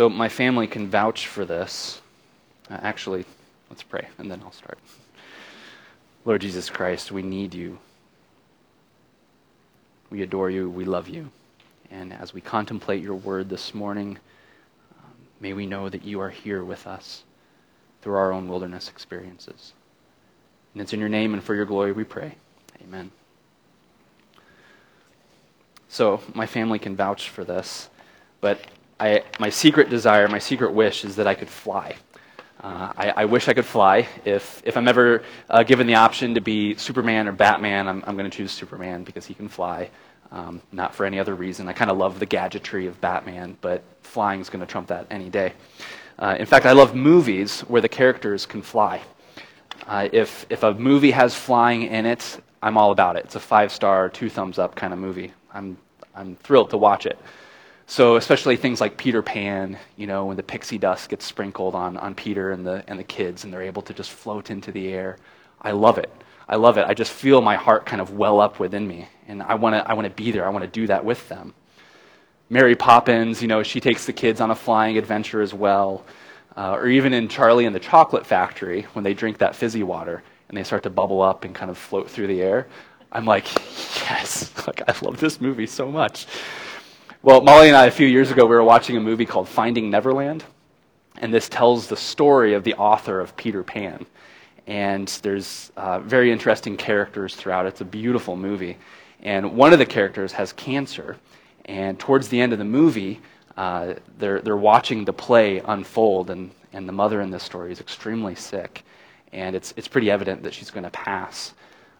So, my family can vouch for this. Uh, actually, let's pray, and then I'll start. Lord Jesus Christ, we need you. We adore you. We love you. And as we contemplate your word this morning, um, may we know that you are here with us through our own wilderness experiences. And it's in your name and for your glory we pray. Amen. So, my family can vouch for this, but I, my secret desire, my secret wish is that I could fly. Uh, I, I, wish I could fly. If, if I'm ever uh, given the option to be Superman or Batman, I'm, I'm going to choose Superman because he can fly, um, not for any other reason. I kind of love the gadgetry of Batman, but flying is going to trump that any day. Uh, in fact, I love movies where the characters can fly. Uh, if, if a movie has flying in it, I'm all about it. It's a five star, two thumbs up kind of movie. I'm, I'm thrilled to watch it. So, especially things like Peter Pan, you know, when the pixie dust gets sprinkled on, on Peter and the, and the kids and they're able to just float into the air. I love it. I love it. I just feel my heart kind of well up within me. And I want to I wanna be there. I want to do that with them. Mary Poppins, you know, she takes the kids on a flying adventure as well. Uh, or even in Charlie and the Chocolate Factory, when they drink that fizzy water and they start to bubble up and kind of float through the air. I'm like, yes, like I love this movie so much. Well, Molly and I, a few years ago, we were watching a movie called Finding Neverland, and this tells the story of the author of Peter Pan. And there's uh, very interesting characters throughout. It's a beautiful movie. And one of the characters has cancer, and towards the end of the movie, uh, they're, they're watching the play unfold, and, and the mother in this story is extremely sick. And it's, it's pretty evident that she's going to pass.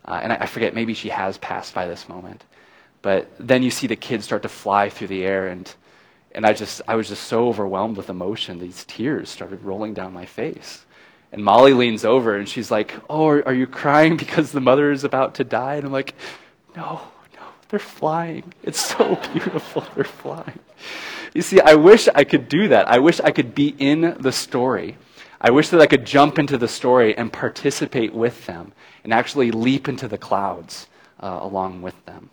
Uh, and I, I forget, maybe she has passed by this moment. But then you see the kids start to fly through the air, and, and I, just, I was just so overwhelmed with emotion. These tears started rolling down my face. And Molly leans over and she's like, Oh, are, are you crying because the mother is about to die? And I'm like, No, no, they're flying. It's so beautiful. They're flying. You see, I wish I could do that. I wish I could be in the story. I wish that I could jump into the story and participate with them and actually leap into the clouds uh, along with them.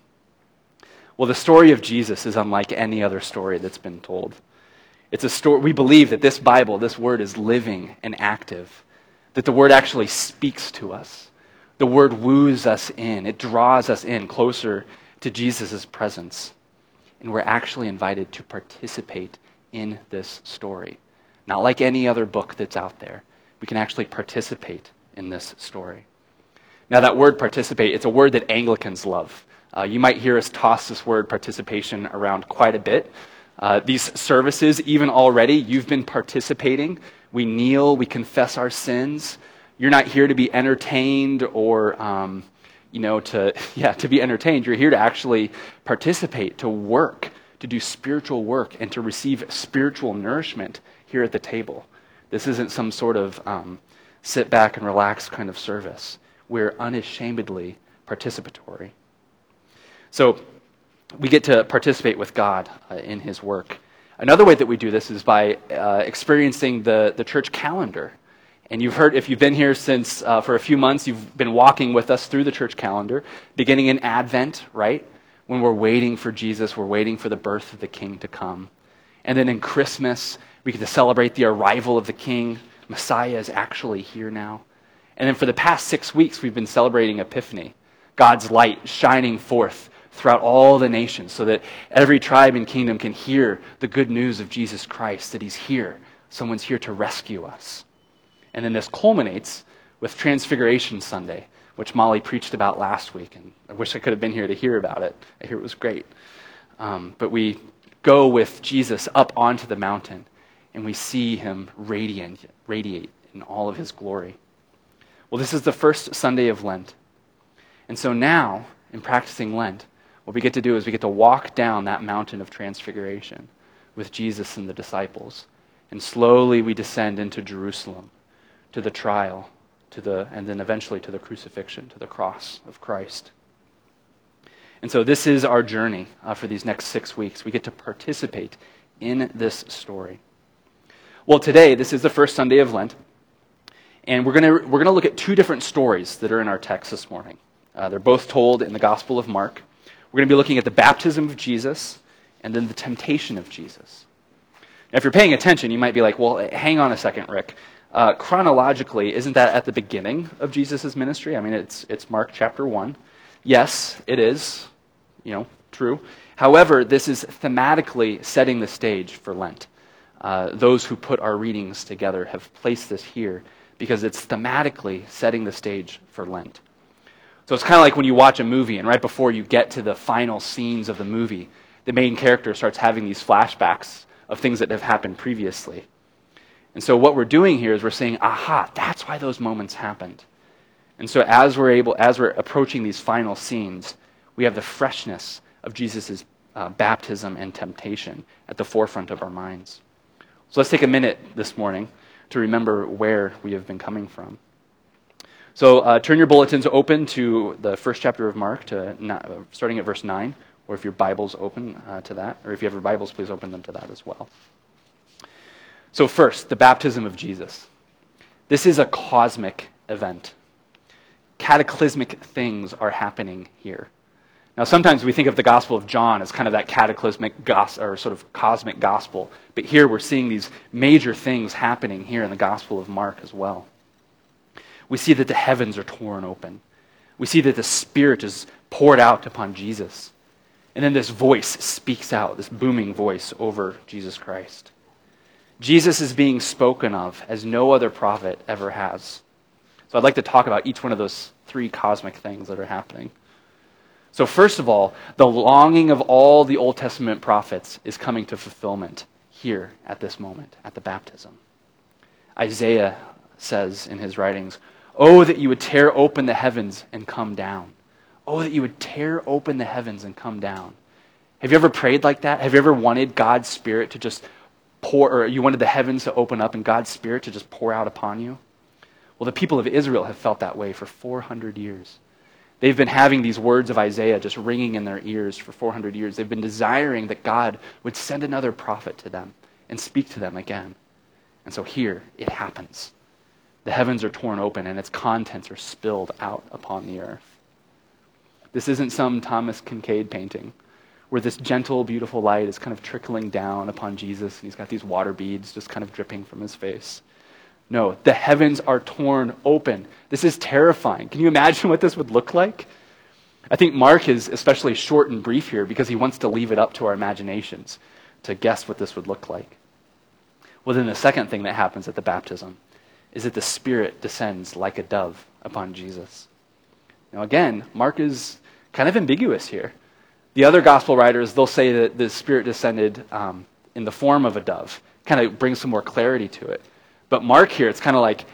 Well, the story of Jesus is unlike any other story that's been told. It's a story, we believe that this Bible, this word is living and active, that the word actually speaks to us. The word woos us in, it draws us in closer to Jesus' presence and we're actually invited to participate in this story. Not like any other book that's out there. We can actually participate in this story. Now, that word participate, it's a word that Anglicans love. Uh, you might hear us toss this word participation around quite a bit. Uh, these services, even already, you've been participating. We kneel, we confess our sins. You're not here to be entertained or um, you know, to, yeah, to be entertained. You're here to actually participate, to work, to do spiritual work, and to receive spiritual nourishment here at the table. This isn't some sort of um, sit back and relax kind of service. We're unashamedly participatory. So we get to participate with God uh, in His work. Another way that we do this is by uh, experiencing the, the church calendar. And you've heard, if you've been here since uh, for a few months, you've been walking with us through the church calendar, beginning in Advent, right? When we're waiting for Jesus, we're waiting for the birth of the King to come. And then in Christmas, we get to celebrate the arrival of the King. Messiah is actually here now. And then for the past six weeks, we've been celebrating Epiphany, God's light shining forth throughout all the nations so that every tribe and kingdom can hear the good news of Jesus Christ, that He's here. Someone's here to rescue us. And then this culminates with Transfiguration Sunday, which Molly preached about last week. And I wish I could have been here to hear about it. I hear it was great. Um, but we go with Jesus up onto the mountain, and we see him radiant, radiate in all of his glory. Well, this is the first Sunday of Lent. And so now, in practicing Lent, what we get to do is we get to walk down that mountain of transfiguration with Jesus and the disciples. And slowly we descend into Jerusalem to the trial, to the, and then eventually to the crucifixion, to the cross of Christ. And so this is our journey uh, for these next six weeks. We get to participate in this story. Well, today, this is the first Sunday of Lent, and we're going we're gonna look at two different stories that are in our text this morning. Uh, they're both told in the Gospel of Mark. We're going to be looking at the baptism of Jesus and then the temptation of Jesus. Now, if you're paying attention, you might be like, well, hang on a second, Rick. Uh, chronologically, isn't that at the beginning of Jesus' ministry? I mean, it's, it's Mark chapter 1. Yes, it is, you know, true. However, this is thematically setting the stage for Lent. Uh, those who put our readings together have placed this here because it's thematically setting the stage for Lent. So it's kind of like when you watch a movie, and right before you get to the final scenes of the movie, the main character starts having these flashbacks of things that have happened previously. And so what we're doing here is we're saying, aha, that's why those moments happened. And so as we're able, as we're approaching these final scenes, we have the freshness of Jesus' uh, baptism and temptation at the forefront of our minds. So let's take a minute this morning to remember where we have been coming from. So uh, turn your bulletins open to the first chapter of Mark, to uh, starting at verse 9 or if your Bible's open uh, to that, or if you have your Bibles, please open them to that as well. So, first, the baptism of Jesus. This is a cosmic event. Cataclysmic things are happening here. Now, sometimes we think of the Gospel of John as kind of that cataclysmic gos- or sort of cosmic gospel, but here we're seeing these major things happening here in the Gospel of Mark as well. We see that the heavens are torn open. We see that the Spirit is poured out upon Jesus. And then this voice speaks out, this booming voice over Jesus Christ. Jesus is being spoken of as no other prophet ever has. So I'd like to talk about each one of those three cosmic things that are happening. So, first of all, the longing of all the Old Testament prophets is coming to fulfillment here at this moment, at the baptism. Isaiah says in his writings, Oh, that you would tear open the heavens and come down. Oh, that you would tear open the heavens and come down. Have you ever prayed like that? Have you ever wanted God's Spirit to just pour, or you wanted the heavens to open up and God's Spirit to just pour out upon you? Well, the people of Israel have felt that way for 400 years. They've been having these words of Isaiah just ringing in their ears for 400 years. They've been desiring that God would send another prophet to them and speak to them again. And so here it happens. The heavens are torn open and its contents are spilled out upon the earth. This isn't some Thomas Kinkade painting where this gentle, beautiful light is kind of trickling down upon Jesus, and he's got these water beads just kind of dripping from his face. No, the heavens are torn open. This is terrifying. Can you imagine what this would look like? I think Mark is especially short and brief here because he wants to leave it up to our imaginations to guess what this would look like. Well, then the second thing that happens at the baptism is that the Spirit descends like a dove upon Jesus. Now, again, Mark is kind of ambiguous here. The other gospel writers, they'll say that the Spirit descended um, in the form of a dove, kind of brings some more clarity to it. But Mark here, it's kind of like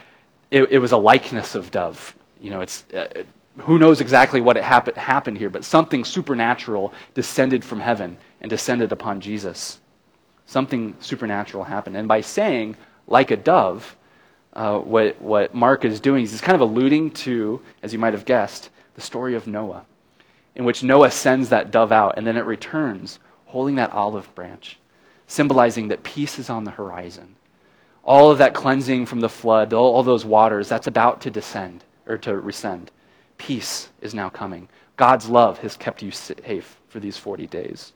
it, it, was a likeness of dove. You know, it's, uh, who knows exactly what it happen, happened here, but something supernatural descended from heaven and descended upon Jesus. Something supernatural happened. And by saying, like a dove, uh, what, what Mark is doing is he's kind of alluding to, as you might have guessed, the story of Noah, in which Noah sends that dove out and then it returns holding that olive branch, symbolizing that peace is on the horizon. All of that cleansing from the flood, all, all those waters, that's about to descend or to rescend. Peace is now coming. God's love has kept you safe for these 40 days.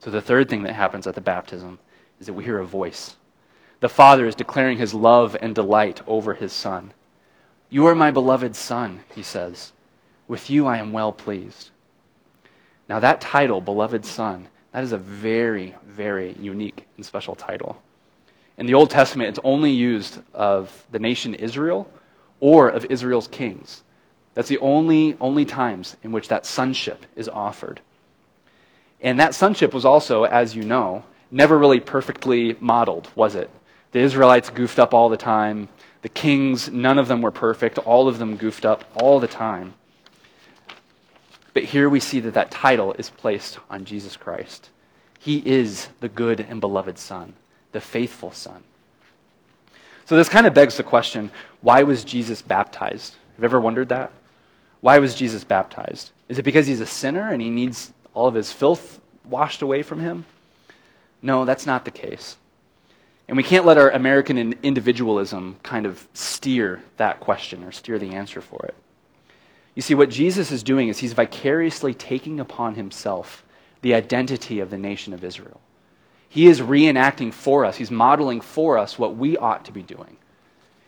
So, the third thing that happens at the baptism is that we hear a voice. The Father is declaring his love and delight over his Son. You are my beloved Son, he says. With you I am well pleased. Now, that title, Beloved Son, that is a very, very unique and special title. In the Old Testament, it's only used of the nation Israel or of Israel's kings. That's the only, only times in which that sonship is offered. And that sonship was also, as you know, never really perfectly modeled, was it? The Israelites goofed up all the time. The kings, none of them were perfect. All of them goofed up all the time. But here we see that that title is placed on Jesus Christ. He is the good and beloved Son, the faithful Son. So this kind of begs the question why was Jesus baptized? Have you ever wondered that? Why was Jesus baptized? Is it because he's a sinner and he needs all of his filth washed away from him? No, that's not the case. And we can't let our American individualism kind of steer that question or steer the answer for it. You see, what Jesus is doing is he's vicariously taking upon himself the identity of the nation of Israel. He is reenacting for us, He's modeling for us what we ought to be doing.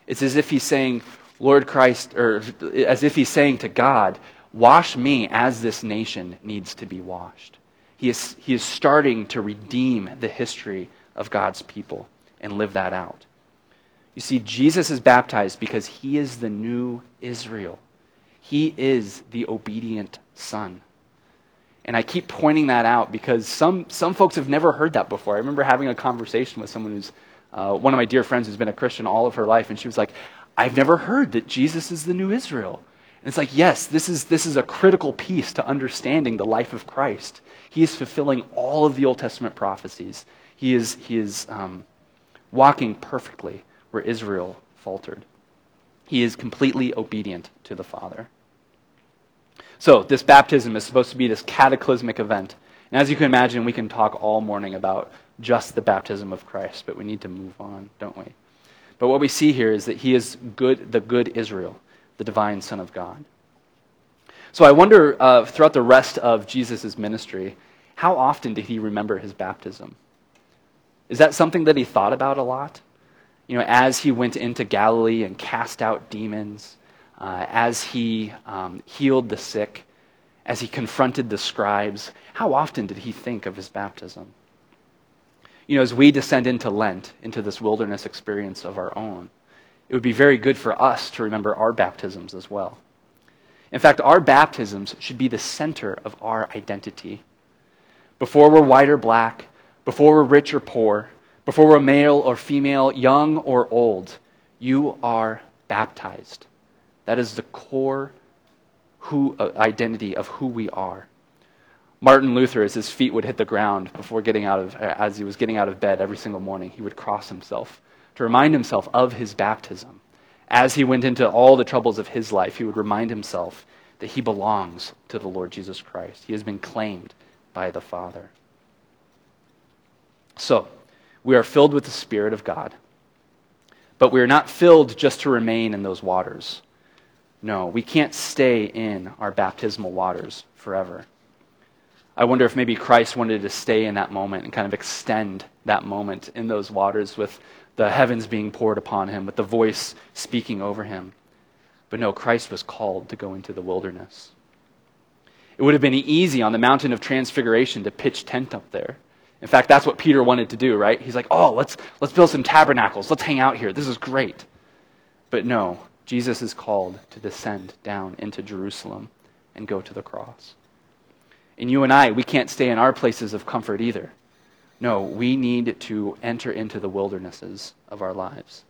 It's as if He's saying, Lord Christ, or as if He's saying to God, Wash me as this nation needs to be washed. He is, he is starting to redeem the history of God's people and live that out. You see, Jesus is baptized because he is the new Israel. He is the obedient son. And I keep pointing that out because some, some folks have never heard that before. I remember having a conversation with someone who's uh, one of my dear friends who's been a Christian all of her life, and she was like, I've never heard that Jesus is the new Israel. And it's like, yes, this is, this is a critical piece to understanding the life of Christ. He is fulfilling all of the Old Testament prophecies. He is, he is um, walking perfectly where Israel faltered. He is completely obedient to the Father. So, this baptism is supposed to be this cataclysmic event. And as you can imagine, we can talk all morning about just the baptism of Christ, but we need to move on, don't we? But what we see here is that he is good, the good Israel, the divine Son of God. So I wonder, uh, throughout the rest of Jesus' ministry, how often did he remember his baptism? Is that something that he thought about a lot? You know, as he went into Galilee and cast out demons, uh, as he um, healed the sick, as he confronted the scribes, how often did he think of his baptism? You know, as we descend into Lent, into this wilderness experience of our own, it would be very good for us to remember our baptisms as well. In fact, our baptisms should be the center of our identity. Before we're white or black, before we're rich or poor, before we're male or female, young or old, you are baptized. That is the core who, uh, identity of who we are. Martin Luther, as his feet would hit the ground before getting out of, uh, as he was getting out of bed every single morning, he would cross himself to remind himself of his baptism. As he went into all the troubles of his life, he would remind himself that he belongs to the Lord Jesus Christ. He has been claimed by the Father. So, we are filled with the Spirit of God, but we are not filled just to remain in those waters. No, we can't stay in our baptismal waters forever. I wonder if maybe Christ wanted to stay in that moment and kind of extend that moment in those waters with the heavens being poured upon him, with the voice speaking over him. But no, Christ was called to go into the wilderness. It would have been easy on the mountain of transfiguration to pitch tent up there. In fact, that's what Peter wanted to do, right? He's like, oh, let's, let's build some tabernacles. Let's hang out here. This is great. But no, Jesus is called to descend down into Jerusalem and go to the cross. And you and I, we can't stay in our places of comfort either. No, we need to enter into the wildernesses of our lives.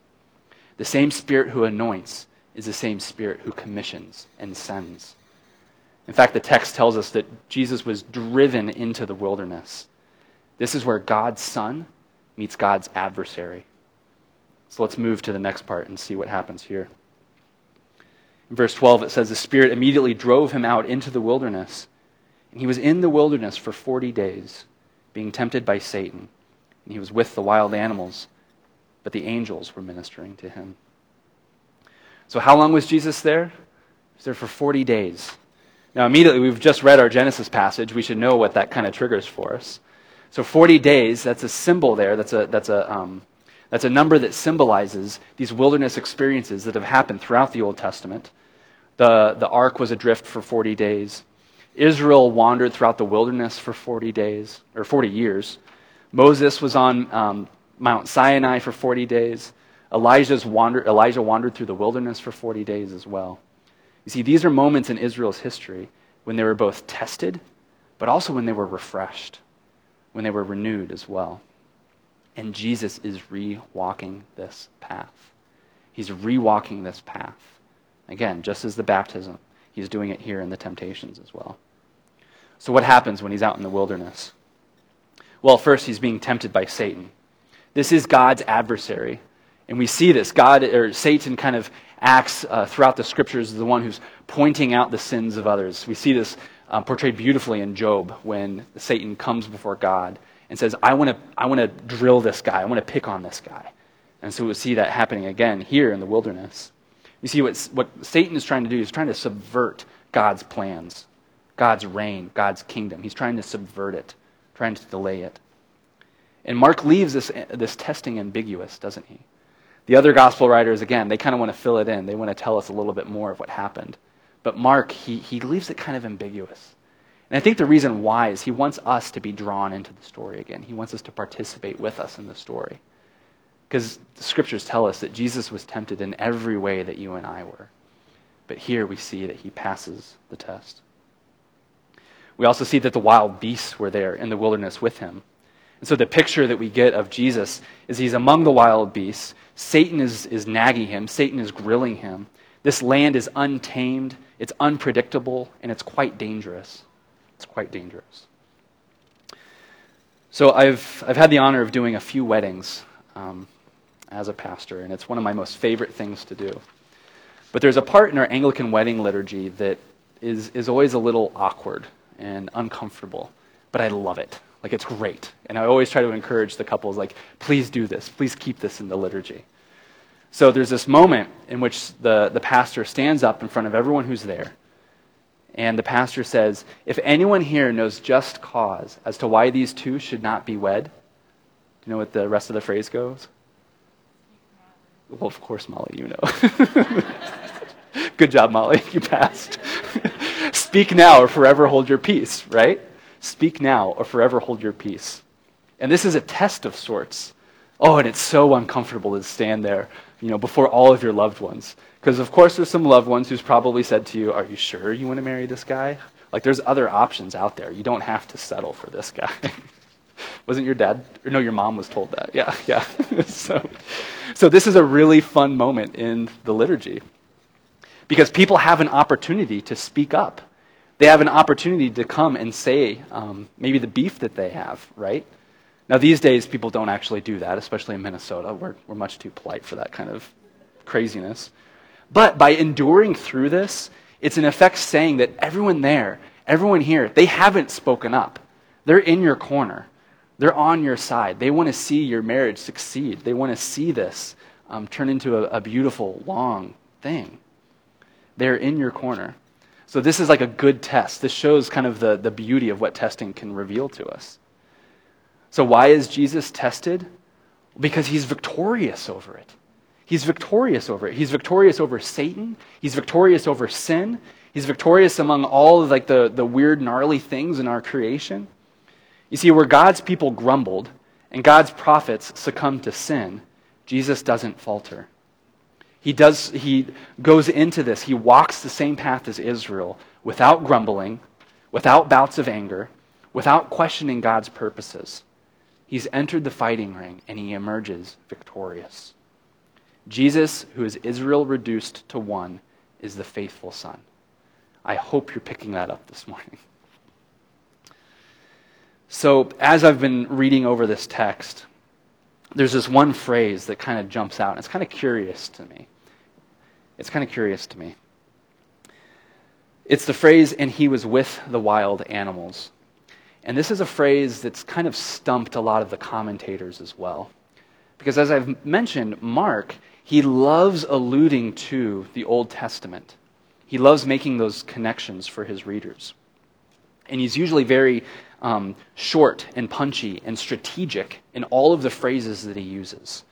The same Spirit who anoints is the same Spirit who commissions and sends. In fact, the text tells us that Jesus was driven into the wilderness. This is where God's Son meets God's adversary. So let's move to the next part and see what happens here. In verse 12, it says, The Spirit immediately drove him out into the wilderness. And he was in the wilderness for 40 days, being tempted by Satan. And he was with the wild animals, but the angels were ministering to him. So, how long was Jesus there? He was there for 40 days. Now, immediately, we've just read our Genesis passage. We should know what that kind of triggers for us. So, 40 days, that's a symbol there. That's a, that's a, um, that's a number that symbolizes these wilderness experiences that have happened throughout the Old Testament. The, the ark was adrift for 40 days. Israel wandered throughout the wilderness for 40 days, or 40 years. Moses was on um, Mount Sinai for 40 days. Elijah's wandered, Elijah wandered through the wilderness for 40 days as well. You see, these are moments in Israel's history when they were both tested, but also when they were refreshed, when they were renewed as well. And Jesus is re-walking this path. He's re-walking this path. Again, just as the baptism, he's doing it here in the temptations as well. So what happens when he's out in the wilderness? Well, first he's being tempted by Satan. This is God's adversary. And we see this. God or Satan kind of acts uh, throughout the scriptures as the one who's pointing out the sins of others. We see this um, portrayed beautifully in Job when Satan comes before God and says, I want to I wanna drill this guy. I want to pick on this guy. And so we see that happening again here in the wilderness. You see what, what Satan is trying to do. He's trying to subvert God's plans, God's reign, God's kingdom. He's trying to subvert it, trying to delay it. And Mark leaves this, this testing ambiguous, doesn't he? The other gospel writers, again, they kind of want to fill it in. They want to tell us a little bit more of what happened. But Mark, he, he leaves it kind of ambiguous. And I think the reason why is he wants us to be drawn into the story again. He wants us to participate with us in the story. Because the scriptures tell us that Jesus was tempted in every way that you and I were. But here we see that he passes the test. We also see that the wild beasts were there in the wilderness with him. And so the picture that we get of Jesus is he's among the wild beasts. Satan is, is nagging him, Satan is grilling him. This land is untamed, it's unpredictable, and it's quite dangerous. It's quite dangerous. So I've, I've had the honor of doing a few weddings um, as a pastor, and it's one of my most favorite things to do. But there's a part in our Anglican wedding liturgy that is, is always a little awkward and uncomfortable, but I love it. Like, it's great. And I always try to encourage the couples, like, please do this. Please keep this in the liturgy. So there's this moment in which the, the pastor stands up in front of everyone who's there. And the pastor says, If anyone here knows just cause as to why these two should not be wed, do you know what the rest of the phrase goes? Well, of course, Molly, you know. Good job, Molly. You passed. Speak now or forever hold your peace, right? Speak now or forever hold your peace. And this is a test of sorts. Oh, and it's so uncomfortable to stand there, you know, before all of your loved ones. Because of course there's some loved ones who's probably said to you, "Are you sure you want to marry this guy?" Like there's other options out there. You don't have to settle for this guy. Wasn't your dad or no, your mom was told that. Yeah, yeah. so so this is a really fun moment in the liturgy. Because people have an opportunity to speak up. They have an opportunity to come and say um, maybe the beef that they have, right? Now, these days, people don't actually do that, especially in Minnesota. We're, we're much too polite for that kind of craziness. But by enduring through this, it's in effect saying that everyone there, everyone here, they haven't spoken up. They're in your corner, they're on your side. They want to see your marriage succeed, they want to see this um, turn into a, a beautiful, long thing. They're in your corner. So, this is like a good test. This shows kind of the, the beauty of what testing can reveal to us. So, why is Jesus tested? Because he's victorious over it. He's victorious over it. He's victorious over Satan. He's victorious over sin. He's victorious among all of like the, the weird, gnarly things in our creation. You see, where God's people grumbled and God's prophets succumbed to sin, Jesus doesn't falter. He, does, he goes into this. He walks the same path as Israel without grumbling, without bouts of anger, without questioning God's purposes. He's entered the fighting ring and he emerges victorious. Jesus, who is Israel reduced to one, is the faithful Son. I hope you're picking that up this morning. So, as I've been reading over this text, there's this one phrase that kind of jumps out, and it's kind of curious to me. It's kind of curious to me. It's the phrase, and he was with the wild animals. And this is a phrase that's kind of stumped a lot of the commentators as well. Because as I've mentioned, Mark, he loves alluding to the Old Testament. He loves making those connections for his readers. And he's usually very um, short and punchy and strategic in all of the phrases that he uses.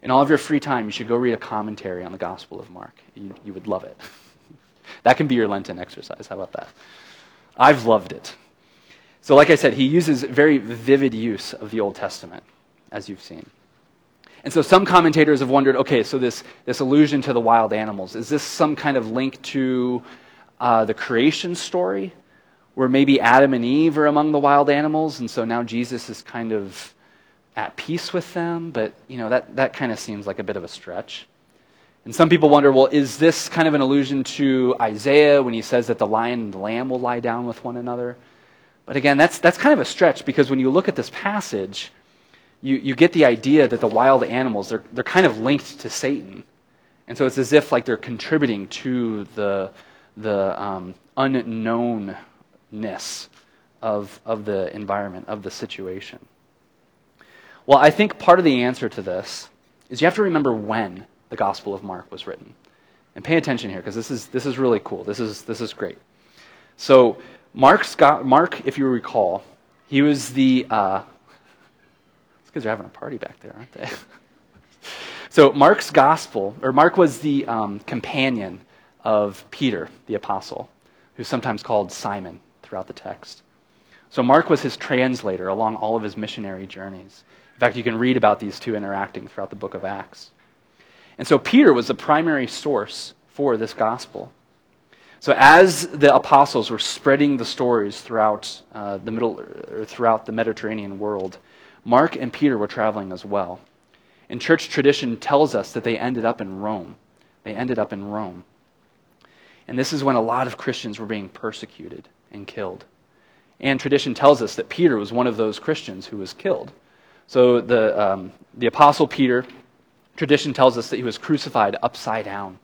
In all of your free time, you should go read a commentary on the Gospel of Mark. You, you would love it. that can be your Lenten exercise. How about that? I've loved it. So, like I said, he uses very vivid use of the Old Testament, as you've seen. And so some commentators have wondered okay, so this, this allusion to the wild animals, is this some kind of link to uh, the creation story, where maybe Adam and Eve are among the wild animals, and so now Jesus is kind of at peace with them? But, you know, that, that kind of seems like a bit of a stretch. And some people wonder well, is this kind of an allusion to Isaiah when he says that the lion and the lamb will lie down with one another? But again, that's, that's kind of a stretch because when you look at this passage, you, you get the idea that the wild animals, they're, they're kind of linked to Satan. And so it's as if like they're contributing to the, the um, unknownness of, of the environment, of the situation. Well, I think part of the answer to this is you have to remember when the Gospel of Mark was written. And pay attention here because this is, this is really cool. This is, this is great. So, Mark, Scott, Mark, if you recall, he was the. Uh, guys are having a party back there, aren't they? so Mark's gospel, or Mark was the um, companion of Peter, the apostle, who's sometimes called Simon throughout the text. So Mark was his translator along all of his missionary journeys. In fact, you can read about these two interacting throughout the book of Acts. And so Peter was the primary source for this gospel. So as the apostles were spreading the stories throughout uh, the middle or throughout the Mediterranean world, Mark and Peter were traveling as well. And church tradition tells us that they ended up in Rome. They ended up in Rome. And this is when a lot of Christians were being persecuted and killed. And tradition tells us that Peter was one of those Christians who was killed. So the, um, the Apostle Peter, tradition tells us that he was crucified upside down.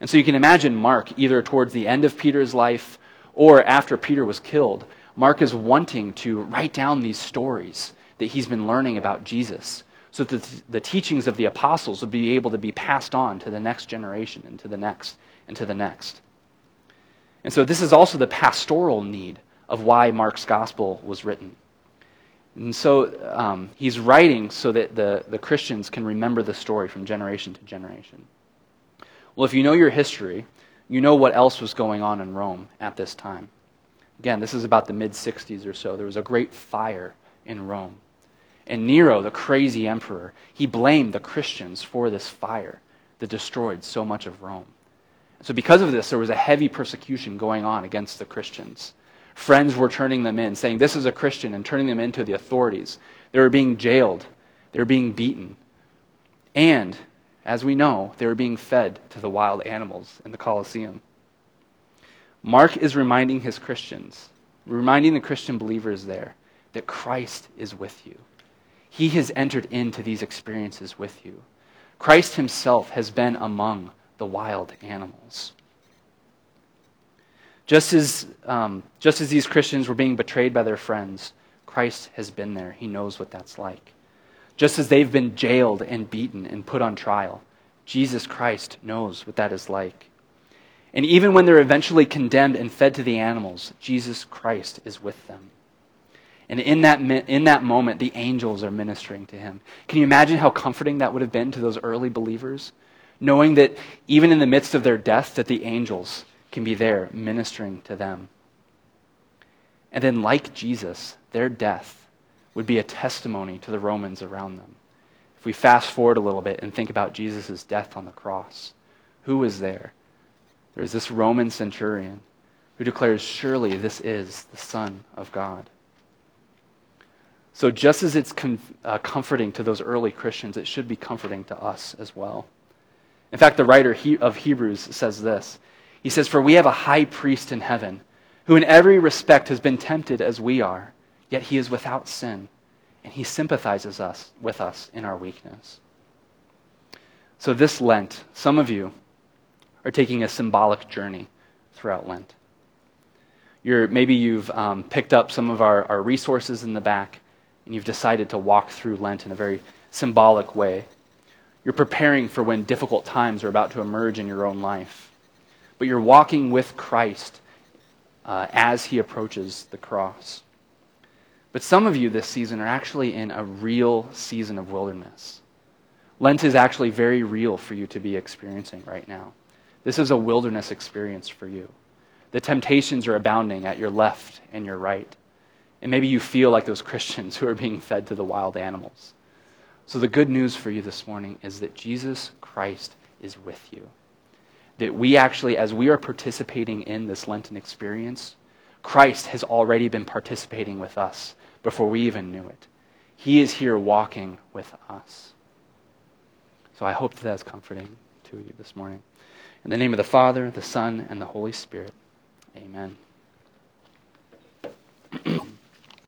And so you can imagine Mark, either towards the end of Peter's life or after Peter was killed, Mark is wanting to write down these stories that he's been learning about Jesus so that the teachings of the apostles would be able to be passed on to the next generation and to the next and to the next. And so this is also the pastoral need of why Mark's gospel was written. And so um, he's writing so that the, the Christians can remember the story from generation to generation. Well, if you know your history, you know what else was going on in Rome at this time. Again, this is about the mid 60s or so. There was a great fire in Rome. And Nero, the crazy emperor, he blamed the Christians for this fire that destroyed so much of Rome. So, because of this, there was a heavy persecution going on against the Christians. Friends were turning them in, saying, This is a Christian, and turning them into the authorities. They were being jailed, they were being beaten. And, as we know, they were being fed to the wild animals in the Colosseum. Mark is reminding his Christians, reminding the Christian believers there, that Christ is with you. He has entered into these experiences with you. Christ himself has been among the wild animals. Just as, um, just as these Christians were being betrayed by their friends, Christ has been there. He knows what that's like. Just as they've been jailed and beaten and put on trial, Jesus Christ knows what that is like. And even when they're eventually condemned and fed to the animals, Jesus Christ is with them. And in that, in that moment, the angels are ministering to him. Can you imagine how comforting that would have been to those early believers? knowing that even in the midst of their death that the angels can be there ministering to them. And then like Jesus, their death would be a testimony to the Romans around them. If we fast forward a little bit and think about Jesus' death on the cross, who was there? There's this Roman centurion who declares, Surely this is the Son of God. So, just as it's com- uh, comforting to those early Christians, it should be comforting to us as well. In fact, the writer of Hebrews says this He says, For we have a high priest in heaven who, in every respect, has been tempted as we are, yet he is without sin, and he sympathizes us, with us in our weakness. So, this Lent, some of you are taking a symbolic journey throughout Lent. You're, maybe you've um, picked up some of our, our resources in the back, and you've decided to walk through Lent in a very symbolic way. You're preparing for when difficult times are about to emerge in your own life. But you're walking with Christ uh, as he approaches the cross. But some of you this season are actually in a real season of wilderness. Lent is actually very real for you to be experiencing right now. This is a wilderness experience for you. The temptations are abounding at your left and your right. And maybe you feel like those Christians who are being fed to the wild animals. So, the good news for you this morning is that Jesus Christ is with you. That we actually, as we are participating in this Lenten experience, Christ has already been participating with us before we even knew it. He is here walking with us. So, I hope that that's comforting to you this morning. In the name of the Father, the Son, and the Holy Spirit, amen.